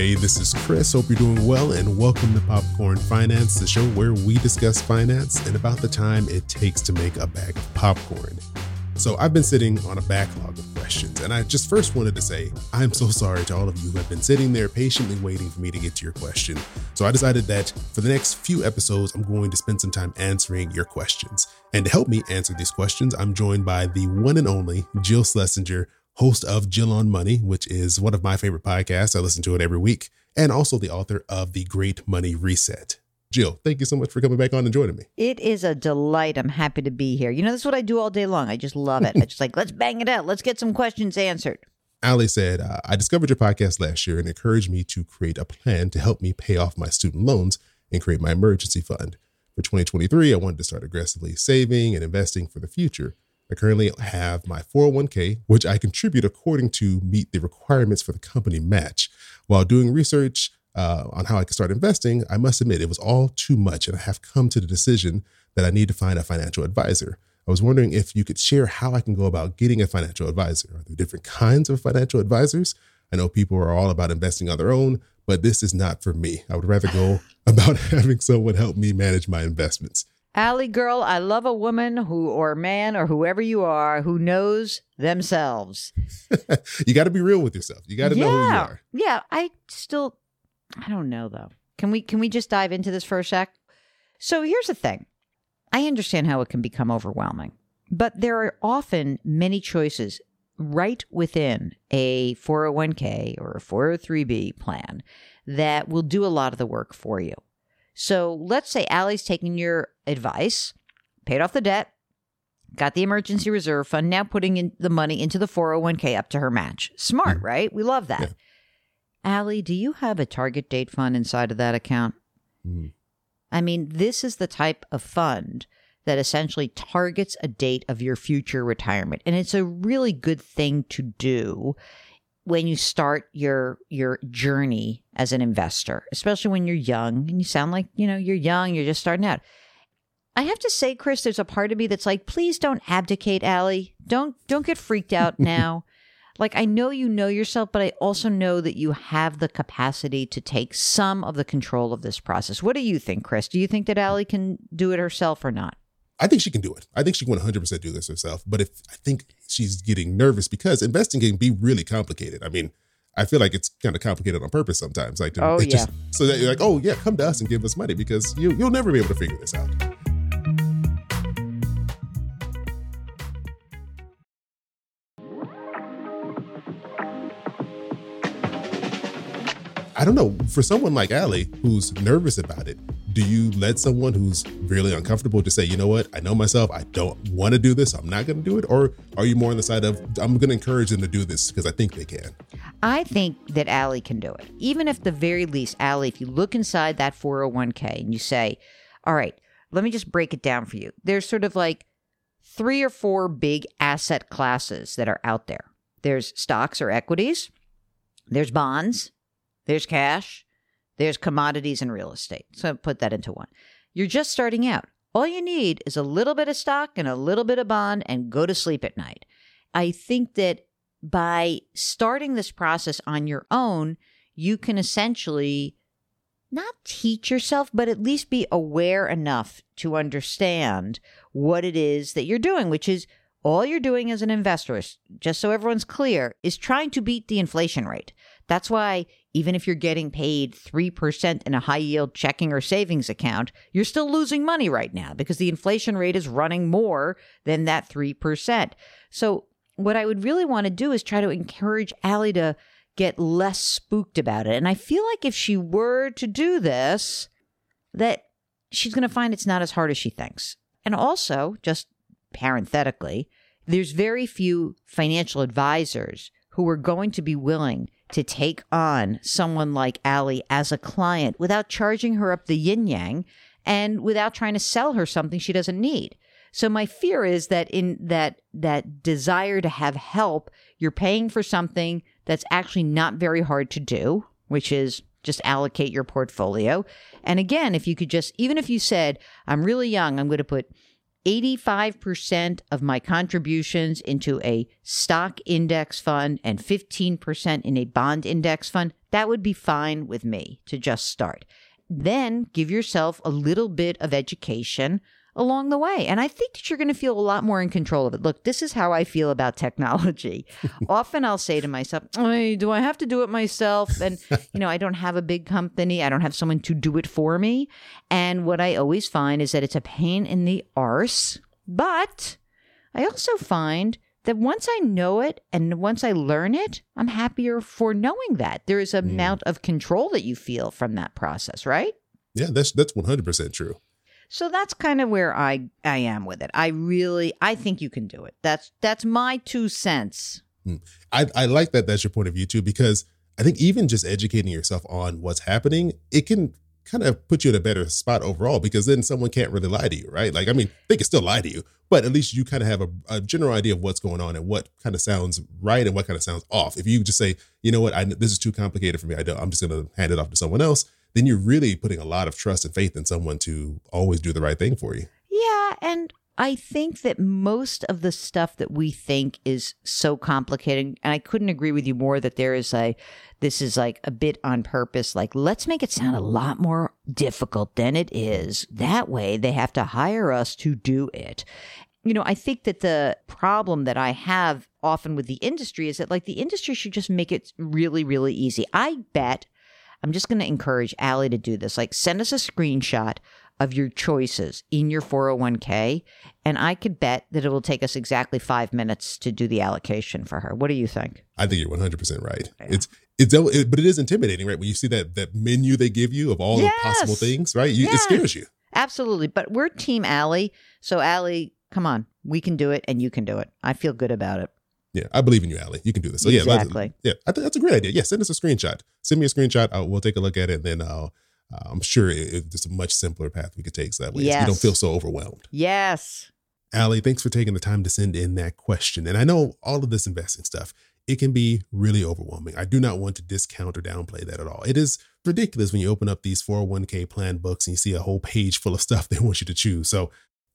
Hey, this is Chris. Hope you're doing well, and welcome to Popcorn Finance, the show where we discuss finance and about the time it takes to make a bag of popcorn. So, I've been sitting on a backlog of questions, and I just first wanted to say I'm so sorry to all of you who have been sitting there patiently waiting for me to get to your question. So, I decided that for the next few episodes, I'm going to spend some time answering your questions. And to help me answer these questions, I'm joined by the one and only Jill Schlesinger host of Jill on Money, which is one of my favorite podcasts. I listen to it every week, and also the author of The Great Money Reset. Jill, thank you so much for coming back on and joining me. It is a delight. I'm happy to be here. You know, this is what I do all day long. I just love it. I just like, let's bang it out. Let's get some questions answered. Allie said, uh, I discovered your podcast last year and encouraged me to create a plan to help me pay off my student loans and create my emergency fund. For 2023, I wanted to start aggressively saving and investing for the future. I currently have my 401k, which I contribute according to meet the requirements for the company match. While doing research uh, on how I can start investing, I must admit it was all too much, and I have come to the decision that I need to find a financial advisor. I was wondering if you could share how I can go about getting a financial advisor. Are there different kinds of financial advisors? I know people are all about investing on their own, but this is not for me. I would rather go about having someone help me manage my investments. Allie girl, I love a woman who or man or whoever you are who knows themselves. you got to be real with yourself. You got to yeah. know who you are. Yeah, I still I don't know though. Can we can we just dive into this for a sec? So here's the thing. I understand how it can become overwhelming, but there are often many choices right within a 401k or a 403b plan that will do a lot of the work for you. So let's say Allie's taking your advice, paid off the debt, got the emergency reserve fund, now putting in the money into the 401k up to her match. Smart, mm. right? We love that. Yeah. Allie, do you have a target date fund inside of that account? Mm. I mean, this is the type of fund that essentially targets a date of your future retirement. And it's a really good thing to do when you start your your journey as an investor, especially when you're young and you sound like, you know, you're young, you're just starting out. I have to say, Chris, there's a part of me that's like, please don't abdicate, Allie. Don't don't get freaked out now. like I know you know yourself, but I also know that you have the capacity to take some of the control of this process. What do you think, Chris? Do you think that Allie can do it herself or not? I think she can do it. I think she can 100% do this herself. But if I think she's getting nervous because investing can be really complicated. I mean, I feel like it's kind of complicated on purpose sometimes. Like, to, oh, yeah. Just, so that you're like, oh, yeah, come to us and give us money because you, you'll never be able to figure this out. I don't know. For someone like Allie, who's nervous about it, do you let someone who's really uncomfortable to say, you know what, I know myself, I don't want to do this, I'm not going to do it? Or are you more on the side of, I'm going to encourage them to do this because I think they can? I think that Allie can do it. Even if the very least, Allie, if you look inside that 401k and you say, all right, let me just break it down for you. There's sort of like three or four big asset classes that are out there there's stocks or equities, there's bonds, there's cash, there's commodities and real estate. So put that into one. You're just starting out. All you need is a little bit of stock and a little bit of bond and go to sleep at night. I think that by starting this process on your own, you can essentially not teach yourself, but at least be aware enough to understand what it is that you're doing, which is all you're doing as an investor, just so everyone's clear, is trying to beat the inflation rate. That's why even if you're getting paid 3% in a high yield checking or savings account, you're still losing money right now because the inflation rate is running more than that 3%. So, what I would really want to do is try to encourage Allie to get less spooked about it. And I feel like if she were to do this, that she's going to find it's not as hard as she thinks. And also, just parenthetically, there's very few financial advisors who are going to be willing to take on someone like Allie as a client without charging her up the yin yang and without trying to sell her something she doesn't need. So my fear is that in that that desire to have help, you're paying for something that's actually not very hard to do, which is just allocate your portfolio. And again, if you could just even if you said, I'm really young, I'm going to put 85% of my contributions into a stock index fund and 15% in a bond index fund, that would be fine with me to just start. Then give yourself a little bit of education along the way. And I think that you're going to feel a lot more in control of it. Look, this is how I feel about technology. Often I'll say to myself, do I have to do it myself? And, you know, I don't have a big company. I don't have someone to do it for me. And what I always find is that it's a pain in the arse. But I also find that once I know it and once I learn it, I'm happier for knowing that. There is an mm. amount of control that you feel from that process, right? Yeah, that's that's 100% true. So that's kind of where I I am with it. I really I think you can do it. That's that's my two cents. Hmm. I I like that that's your point of view too because I think even just educating yourself on what's happening, it can kind of put you in a better spot overall because then someone can't really lie to you, right? Like I mean, they can still lie to you, but at least you kind of have a, a general idea of what's going on and what kind of sounds right and what kind of sounds off. If you just say, you know what, I this is too complicated for me, I don't, I'm just going to hand it off to someone else then you're really putting a lot of trust and faith in someone to always do the right thing for you. Yeah. And I think that most of the stuff that we think is so complicated, and I couldn't agree with you more that there is a, this is like a bit on purpose. Like, let's make it sound a lot more difficult than it is. That way they have to hire us to do it. You know, I think that the problem that I have often with the industry is that like the industry should just make it really, really easy. I bet I'm just going to encourage Allie to do this. Like, send us a screenshot of your choices in your 401k, and I could bet that it will take us exactly five minutes to do the allocation for her. What do you think? I think you're 100 percent right. Yeah. It's it's it, but it is intimidating, right? When you see that that menu they give you of all yes. the possible things, right? You, yes. It scares you. Absolutely. But we're Team Allie, so Allie, come on, we can do it, and you can do it. I feel good about it. Yeah, I believe in you, Allie. You can do this. So yeah, exactly. yeah, I think that's a great idea. Yeah, send us a screenshot. Send me a screenshot. I'll, we'll take a look at it, and then I'll. Uh, I'm sure it, it's a much simpler path we could take, so that way yes. you don't feel so overwhelmed. Yes. Allie, thanks for taking the time to send in that question. And I know all of this investing stuff, it can be really overwhelming. I do not want to discount or downplay that at all. It is ridiculous when you open up these 401k plan books and you see a whole page full of stuff they want you to choose. So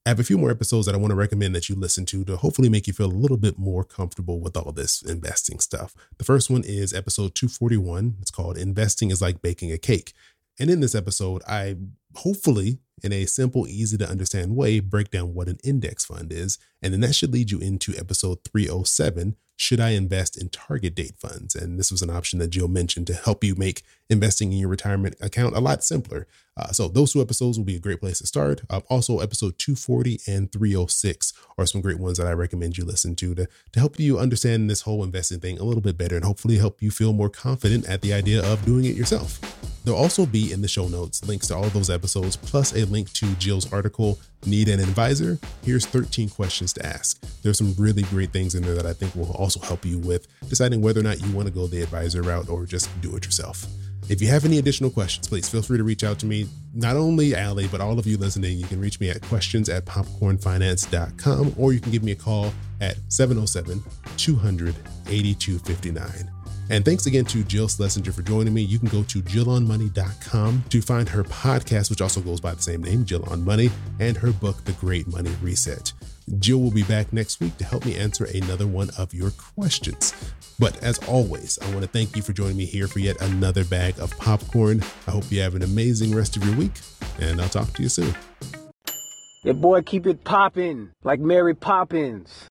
I have a few more episodes that I want to recommend that you listen to to hopefully make you feel a little bit more comfortable with all this investing stuff. The first one is episode 241. It's called Investing is Like Baking a Cake. And in this episode, I hopefully, in a simple, easy to understand way, break down what an index fund is. And then that should lead you into episode 307 should I invest in target date funds? And this was an option that Jill mentioned to help you make investing in your retirement account a lot simpler. Uh, so those two episodes will be a great place to start. Uh, also, episode 240 and 306 are some great ones that I recommend you listen to, to to help you understand this whole investing thing a little bit better and hopefully help you feel more confident at the idea of doing it yourself. There'll also be in the show notes links to all those episodes, plus a link to Jill's article, Need an Advisor? Here's 13 questions to ask. There's some really great things in there that I think will also help you with deciding whether or not you want to go the advisor route or just do it yourself. If you have any additional questions, please feel free to reach out to me. Not only Allie, but all of you listening, you can reach me at questions at popcornfinance.com or you can give me a call at 707 200 8259. And thanks again to Jill Schlesinger for joining me. You can go to jillonmoney.com to find her podcast, which also goes by the same name, Jill on Money, and her book, The Great Money Reset. Jill will be back next week to help me answer another one of your questions. But as always, I want to thank you for joining me here for yet another bag of popcorn. I hope you have an amazing rest of your week, and I'll talk to you soon. Your boy keep it popping like Mary Poppins.